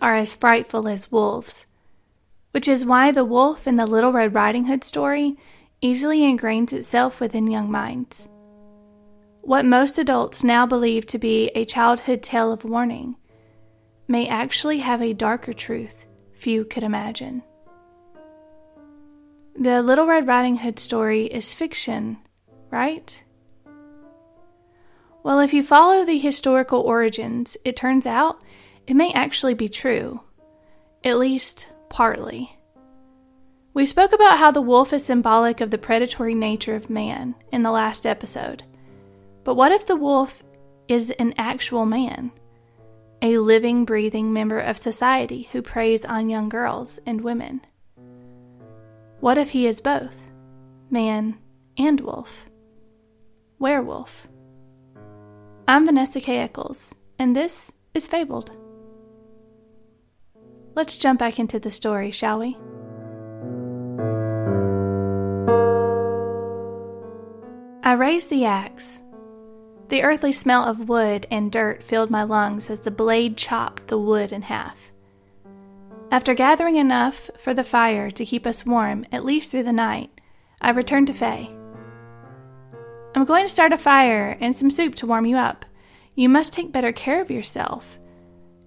are as frightful as wolves, which is why the wolf in the Little Red Riding Hood story easily ingrains itself within young minds. What most adults now believe to be a childhood tale of warning may actually have a darker truth few could imagine. The Little Red Riding Hood story is fiction, right? Well, if you follow the historical origins, it turns out it may actually be true, at least partly. We spoke about how the wolf is symbolic of the predatory nature of man in the last episode. But what if the wolf is an actual man? A living, breathing member of society who preys on young girls and women? What if he is both, man and wolf? Werewolf. I'm Vanessa K. Eccles, and this is Fabled. Let's jump back into the story, shall we? I raised the axe. The earthly smell of wood and dirt filled my lungs as the blade chopped the wood in half. After gathering enough for the fire to keep us warm, at least through the night, I returned to Faye. I'm going to start a fire and some soup to warm you up. You must take better care of yourself.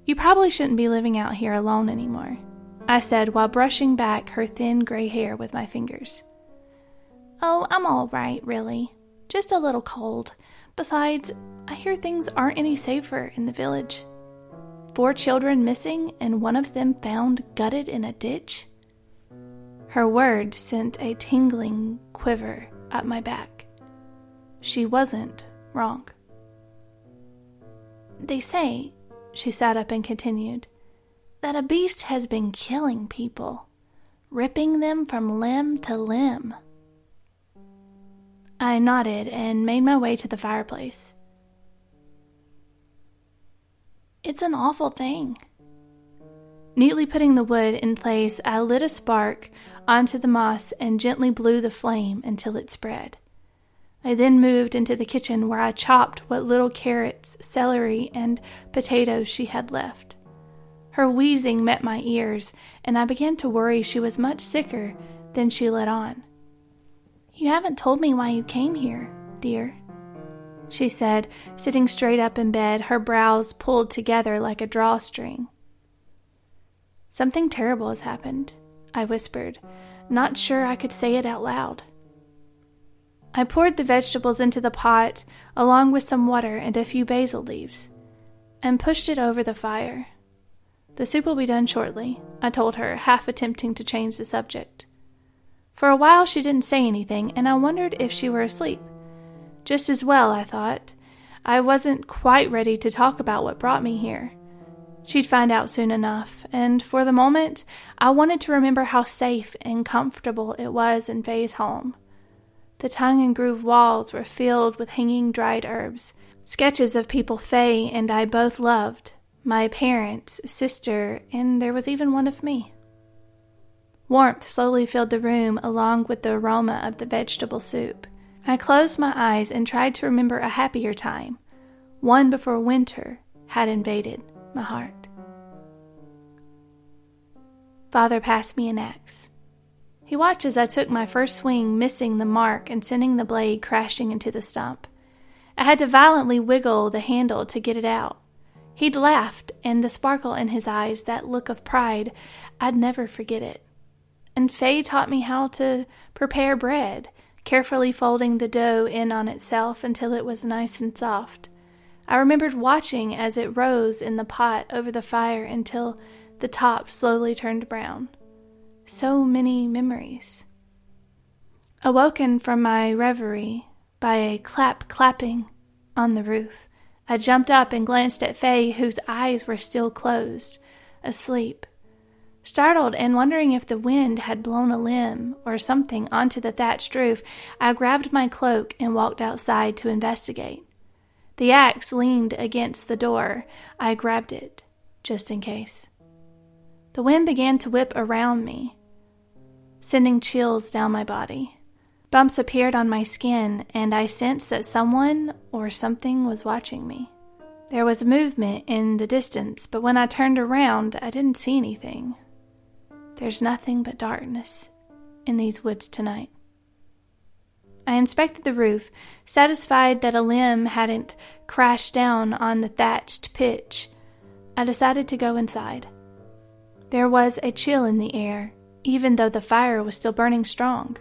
You probably shouldn't be living out here alone anymore, I said while brushing back her thin gray hair with my fingers. Oh, I'm all right, really. Just a little cold. Besides, I hear things aren't any safer in the village. Four children missing and one of them found gutted in a ditch? Her words sent a tingling quiver up my back. She wasn't wrong. They say, she sat up and continued, that a beast has been killing people, ripping them from limb to limb. I nodded and made my way to the fireplace. It's an awful thing. Neatly putting the wood in place, I lit a spark onto the moss and gently blew the flame until it spread. I then moved into the kitchen where I chopped what little carrots, celery, and potatoes she had left. Her wheezing met my ears, and I began to worry she was much sicker than she let on. You haven't told me why you came here, dear, she said, sitting straight up in bed, her brows pulled together like a drawstring. Something terrible has happened, I whispered, not sure I could say it out loud. I poured the vegetables into the pot, along with some water and a few basil leaves, and pushed it over the fire. The soup will be done shortly, I told her, half attempting to change the subject. For a while she didn't say anything, and I wondered if she were asleep. Just as well, I thought. I wasn't quite ready to talk about what brought me here. She'd find out soon enough, and for the moment, I wanted to remember how safe and comfortable it was in Faye's home. The tongue and groove walls were filled with hanging dried herbs, sketches of people Faye and I both loved my parents, sister, and there was even one of me. Warmth slowly filled the room along with the aroma of the vegetable soup. I closed my eyes and tried to remember a happier time, one before winter had invaded my heart. Father passed me an axe. He watched as I took my first swing, missing the mark and sending the blade crashing into the stump. I had to violently wiggle the handle to get it out. He'd laughed, and the sparkle in his eyes, that look of pride, I'd never forget it. And Faye taught me how to prepare bread, carefully folding the dough in on itself until it was nice and soft. I remembered watching as it rose in the pot over the fire until the top slowly turned brown so many memories. Awoken from my reverie by a clap clapping on the roof, I jumped up and glanced at Faye, whose eyes were still closed, asleep. Startled and wondering if the wind had blown a limb or something onto the thatched roof, I grabbed my cloak and walked outside to investigate. The axe leaned against the door. I grabbed it, just in case. The wind began to whip around me, sending chills down my body. Bumps appeared on my skin, and I sensed that someone or something was watching me. There was a movement in the distance, but when I turned around, I didn't see anything. There's nothing but darkness in these woods tonight. I inspected the roof, satisfied that a limb hadn't crashed down on the thatched pitch. I decided to go inside. There was a chill in the air, even though the fire was still burning strong.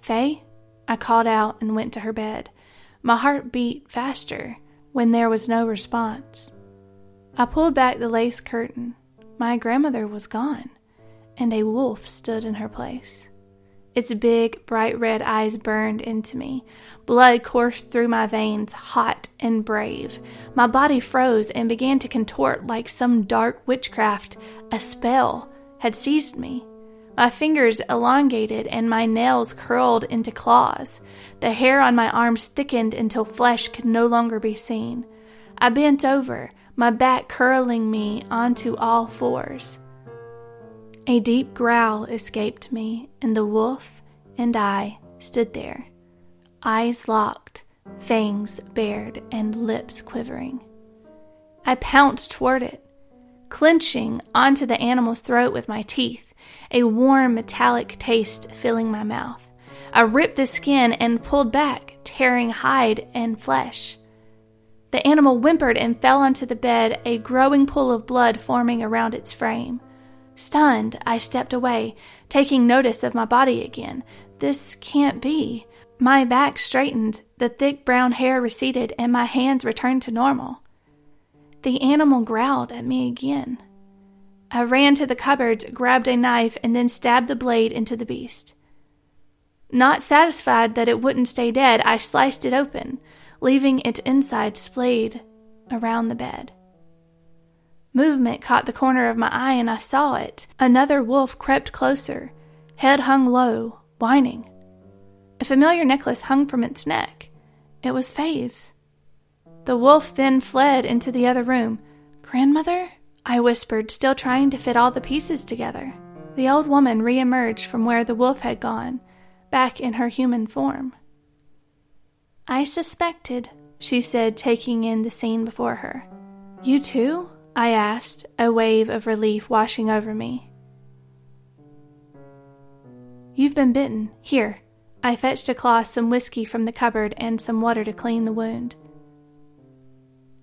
Faye? I called out and went to her bed. My heart beat faster when there was no response. I pulled back the lace curtain. My grandmother was gone, and a wolf stood in her place. Its big, bright red eyes burned into me. Blood coursed through my veins, hot and brave. My body froze and began to contort like some dark witchcraft. A spell had seized me. My fingers elongated and my nails curled into claws. The hair on my arms thickened until flesh could no longer be seen. I bent over, my back curling me onto all fours. A deep growl escaped me, and the wolf and I stood there, eyes locked, fangs bared, and lips quivering. I pounced toward it, clenching onto the animal's throat with my teeth, a warm metallic taste filling my mouth. I ripped the skin and pulled back, tearing hide and flesh. The animal whimpered and fell onto the bed, a growing pool of blood forming around its frame. Stunned, I stepped away, taking notice of my body again. This can't be. My back straightened, the thick brown hair receded, and my hands returned to normal. The animal growled at me again. I ran to the cupboards, grabbed a knife, and then stabbed the blade into the beast. Not satisfied that it wouldn't stay dead, I sliced it open, leaving its inside splayed around the bed. Movement caught the corner of my eye and I saw it. Another wolf crept closer, head hung low, whining. A familiar necklace hung from its neck. It was Faye's. The wolf then fled into the other room. Grandmother? I whispered, still trying to fit all the pieces together. The old woman reemerged from where the wolf had gone, back in her human form. I suspected, she said, taking in the scene before her. You too? I asked, a wave of relief washing over me. You've been bitten. Here. I fetched a cloth, some whiskey from the cupboard, and some water to clean the wound.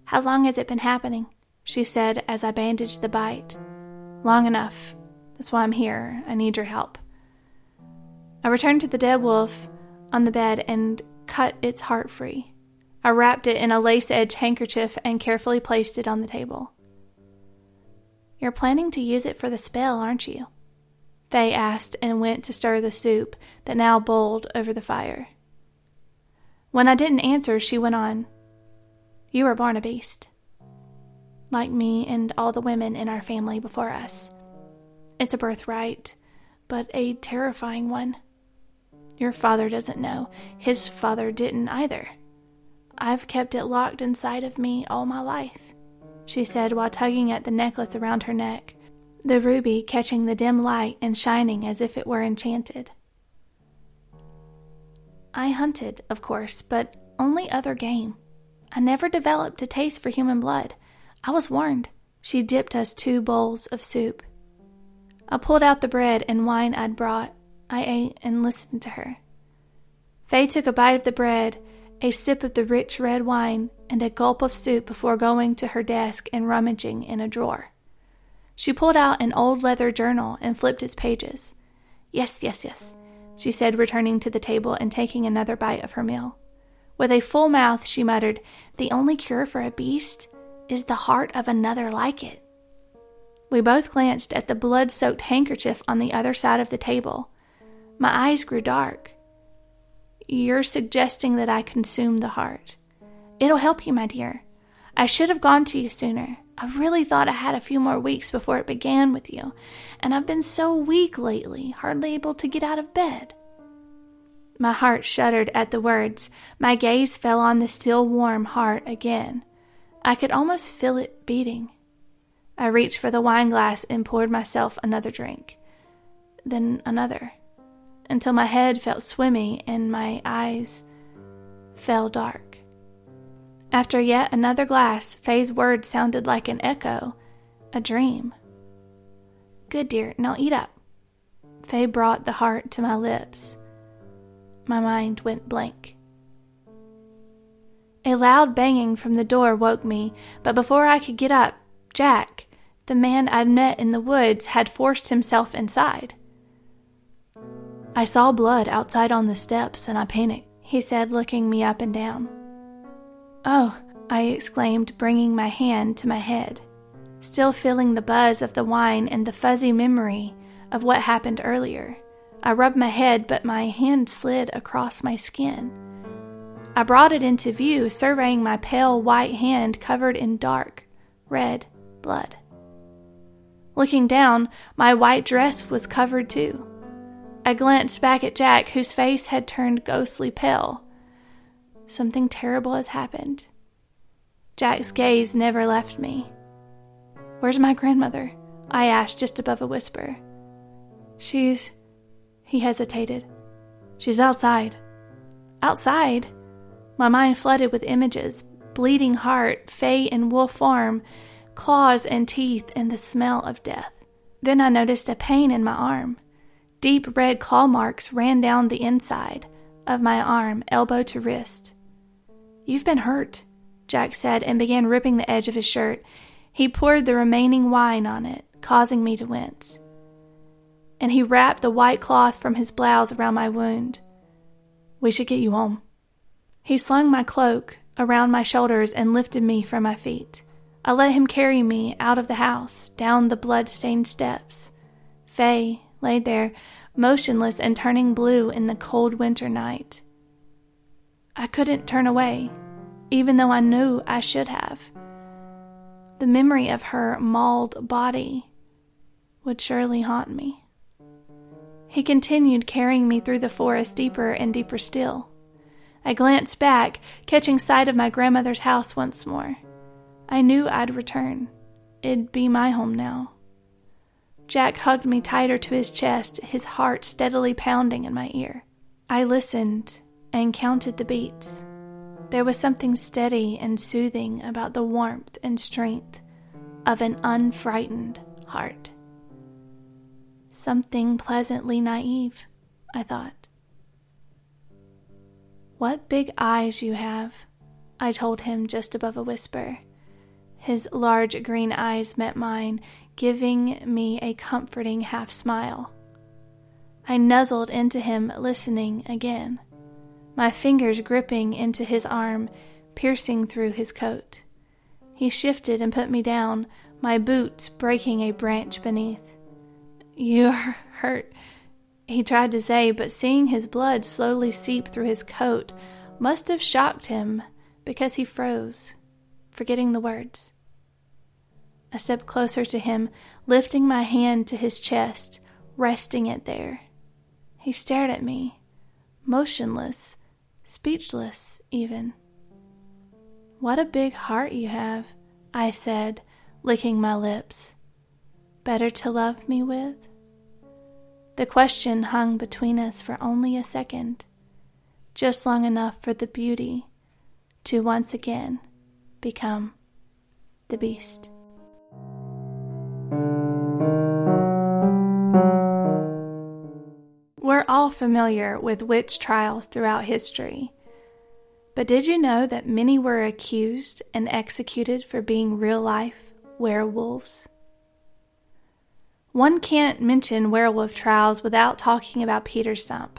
How long has it been happening? she said as I bandaged the bite. Long enough. That's why I'm here. I need your help. I returned to the dead wolf on the bed and cut its heart free. I wrapped it in a lace edged handkerchief and carefully placed it on the table. You're planning to use it for the spell, aren't you? Faye asked and went to stir the soup that now boiled over the fire. When I didn't answer, she went on, You were born a beast. Like me and all the women in our family before us. It's a birthright, but a terrifying one. Your father doesn't know. His father didn't either. I've kept it locked inside of me all my life she said while tugging at the necklace around her neck, the ruby catching the dim light and shining as if it were enchanted. I hunted, of course, but only other game. I never developed a taste for human blood. I was warned. She dipped us two bowls of soup. I pulled out the bread and wine I'd brought. I ate and listened to her. Faye took a bite of the bread a sip of the rich red wine, and a gulp of soup before going to her desk and rummaging in a drawer. She pulled out an old leather journal and flipped its pages. Yes, yes, yes, she said, returning to the table and taking another bite of her meal. With a full mouth, she muttered, The only cure for a beast is the heart of another like it. We both glanced at the blood soaked handkerchief on the other side of the table. My eyes grew dark. You're suggesting that I consume the heart. It'll help you, my dear. I should have gone to you sooner. I really thought I had a few more weeks before it began with you, and I've been so weak lately, hardly able to get out of bed. My heart shuddered at the words. My gaze fell on the still warm heart again. I could almost feel it beating. I reached for the wine glass and poured myself another drink, then another until my head felt swimmy and my eyes fell dark. After yet another glass, Faye's words sounded like an echo, a dream. Good, dear, now eat up. Faye brought the heart to my lips. My mind went blank. A loud banging from the door woke me, but before I could get up, Jack, the man I'd met in the woods, had forced himself inside. I saw blood outside on the steps and I panicked, he said, looking me up and down. Oh, I exclaimed, bringing my hand to my head, still feeling the buzz of the wine and the fuzzy memory of what happened earlier. I rubbed my head, but my hand slid across my skin. I brought it into view, surveying my pale white hand covered in dark, red blood. Looking down, my white dress was covered too. I glanced back at Jack, whose face had turned ghostly pale. Something terrible has happened. Jack's gaze never left me. Where's my grandmother? I asked just above a whisper. She's. He hesitated. She's outside. Outside? My mind flooded with images bleeding heart, Faye and wolf farm, claws and teeth, and the smell of death. Then I noticed a pain in my arm. Deep red claw marks ran down the inside of my arm, elbow to wrist. You've been hurt, Jack said, and began ripping the edge of his shirt. He poured the remaining wine on it, causing me to wince. And he wrapped the white cloth from his blouse around my wound. We should get you home. He slung my cloak around my shoulders and lifted me from my feet. I let him carry me out of the house, down the blood-stained steps. Faye lay there, motionless and turning blue in the cold winter night. I couldn't turn away, even though I knew I should have. The memory of her mauled body would surely haunt me. He continued carrying me through the forest deeper and deeper still. I glanced back, catching sight of my grandmother's house once more. I knew I'd return. It'd be my home now. Jack hugged me tighter to his chest, his heart steadily pounding in my ear. I listened and counted the beats. There was something steady and soothing about the warmth and strength of an unfrightened heart. Something pleasantly naive, I thought. What big eyes you have, I told him just above a whisper. His large green eyes met mine, giving me a comforting half smile. I nuzzled into him, listening again, my fingers gripping into his arm, piercing through his coat. He shifted and put me down, my boots breaking a branch beneath. You're hurt, he tried to say, but seeing his blood slowly seep through his coat must have shocked him because he froze, forgetting the words. I stepped closer to him, lifting my hand to his chest, resting it there. He stared at me, motionless, speechless even. What a big heart you have, I said, licking my lips. Better to love me with? The question hung between us for only a second, just long enough for the beauty to once again become the beast. We're all familiar with witch trials throughout history. But did you know that many were accused and executed for being real life werewolves? One can't mention werewolf trials without talking about Peter Stump.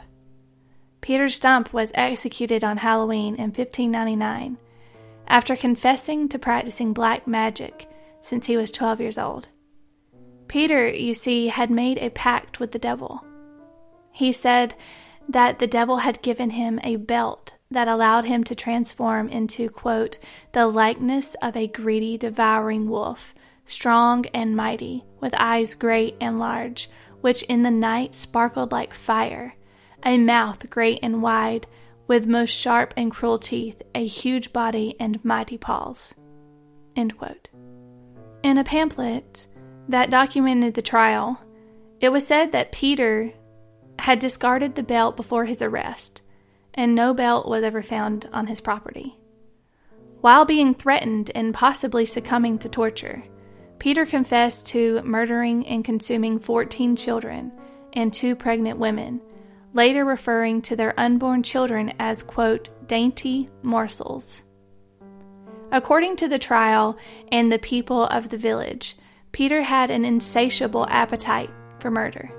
Peter Stump was executed on Halloween in 1599 after confessing to practicing black magic since he was 12 years old. Peter, you see, had made a pact with the devil. He said that the devil had given him a belt that allowed him to transform into, quote, the likeness of a greedy, devouring wolf strong and mighty, with eyes great and large, which in the night sparkled like fire, a mouth great and wide, with most sharp and cruel teeth, a huge body, and mighty paws. End quote. In a pamphlet that documented the trial, it was said that Peter had discarded the belt before his arrest, and no belt was ever found on his property. While being threatened and possibly succumbing to torture, Peter confessed to murdering and consuming 14 children and two pregnant women, later referring to their unborn children as, quote, dainty morsels. According to the trial and the people of the village, Peter had an insatiable appetite for murder,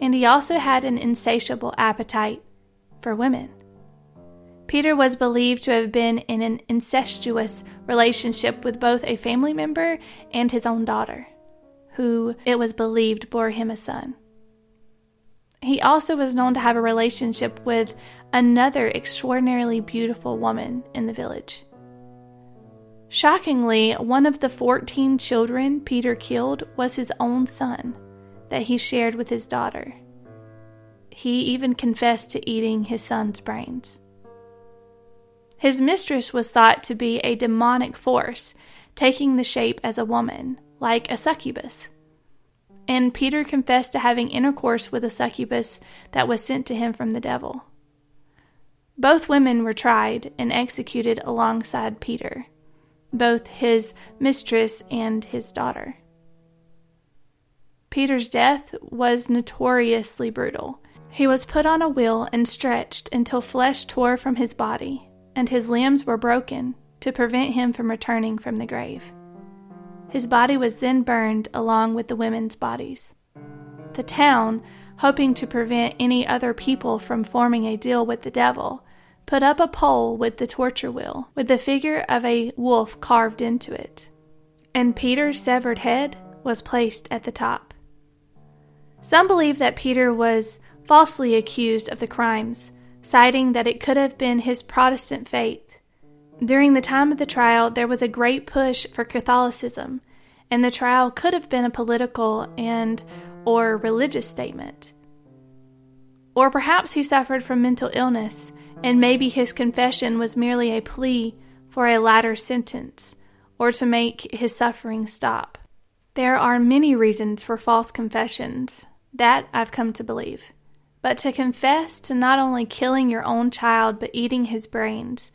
and he also had an insatiable appetite for women. Peter was believed to have been in an incestuous relationship with both a family member and his own daughter, who it was believed bore him a son. He also was known to have a relationship with another extraordinarily beautiful woman in the village. Shockingly, one of the 14 children Peter killed was his own son that he shared with his daughter. He even confessed to eating his son's brains. His mistress was thought to be a demonic force, taking the shape as a woman, like a succubus. And Peter confessed to having intercourse with a succubus that was sent to him from the devil. Both women were tried and executed alongside Peter, both his mistress and his daughter. Peter's death was notoriously brutal. He was put on a wheel and stretched until flesh tore from his body, and his limbs were broken to prevent him from returning from the grave. His body was then burned along with the women's bodies. The town, hoping to prevent any other people from forming a deal with the devil, put up a pole with the torture wheel, with the figure of a wolf carved into it, and Peter's severed head was placed at the top. Some believe that Peter was falsely accused of the crimes, citing that it could have been his Protestant faith during the time of the trial, there was a great push for Catholicism, and the trial could have been a political and or religious statement. Or perhaps he suffered from mental illness, and maybe his confession was merely a plea for a latter sentence or to make his suffering stop. There are many reasons for false confessions, that I've come to believe. But to confess to not only killing your own child but eating his brains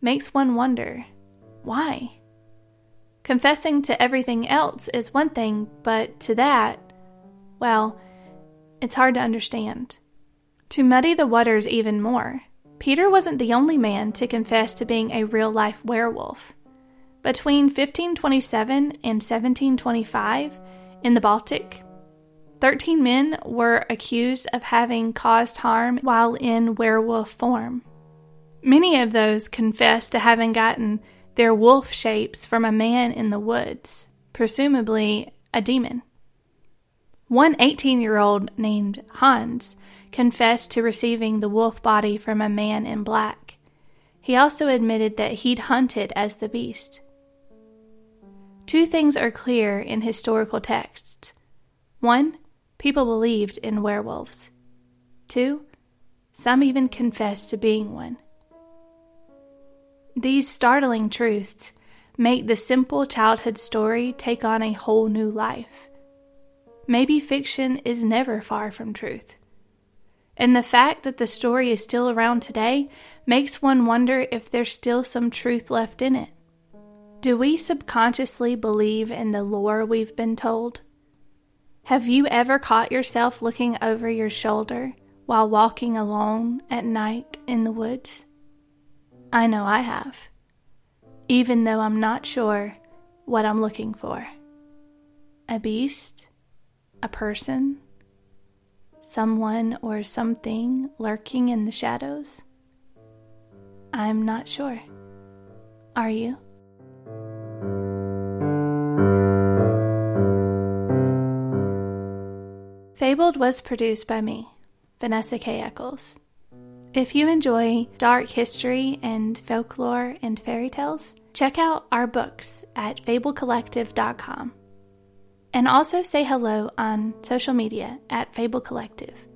makes one wonder why? Confessing to everything else is one thing, but to that, well, it's hard to understand. To muddy the waters even more, Peter wasn't the only man to confess to being a real life werewolf. Between 1527 and 1725, in the Baltic, 13 men were accused of having caused harm while in werewolf form. Many of those confessed to having gotten their wolf shapes from a man in the woods, presumably a demon. One 18 year old named Hans confessed to receiving the wolf body from a man in black. He also admitted that he'd hunted as the beast. Two things are clear in historical texts. One, people believed in werewolves. Two, some even confessed to being one. These startling truths make the simple childhood story take on a whole new life. Maybe fiction is never far from truth. And the fact that the story is still around today makes one wonder if there's still some truth left in it. Do we subconsciously believe in the lore we've been told? Have you ever caught yourself looking over your shoulder while walking alone at night in the woods? I know I have, even though I'm not sure what I'm looking for. A beast? A person? Someone or something lurking in the shadows? I'm not sure. Are you? Fabled was produced by me, Vanessa K. Eccles. If you enjoy dark history and folklore and fairy tales, check out our books at fabledcollective.com. And also say hello on social media at Fabled Collective.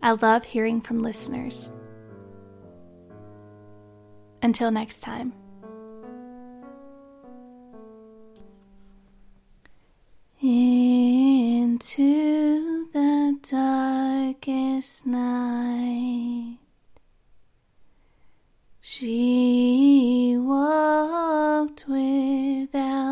I love hearing from listeners. Until next time. Into the darkest night. She walked without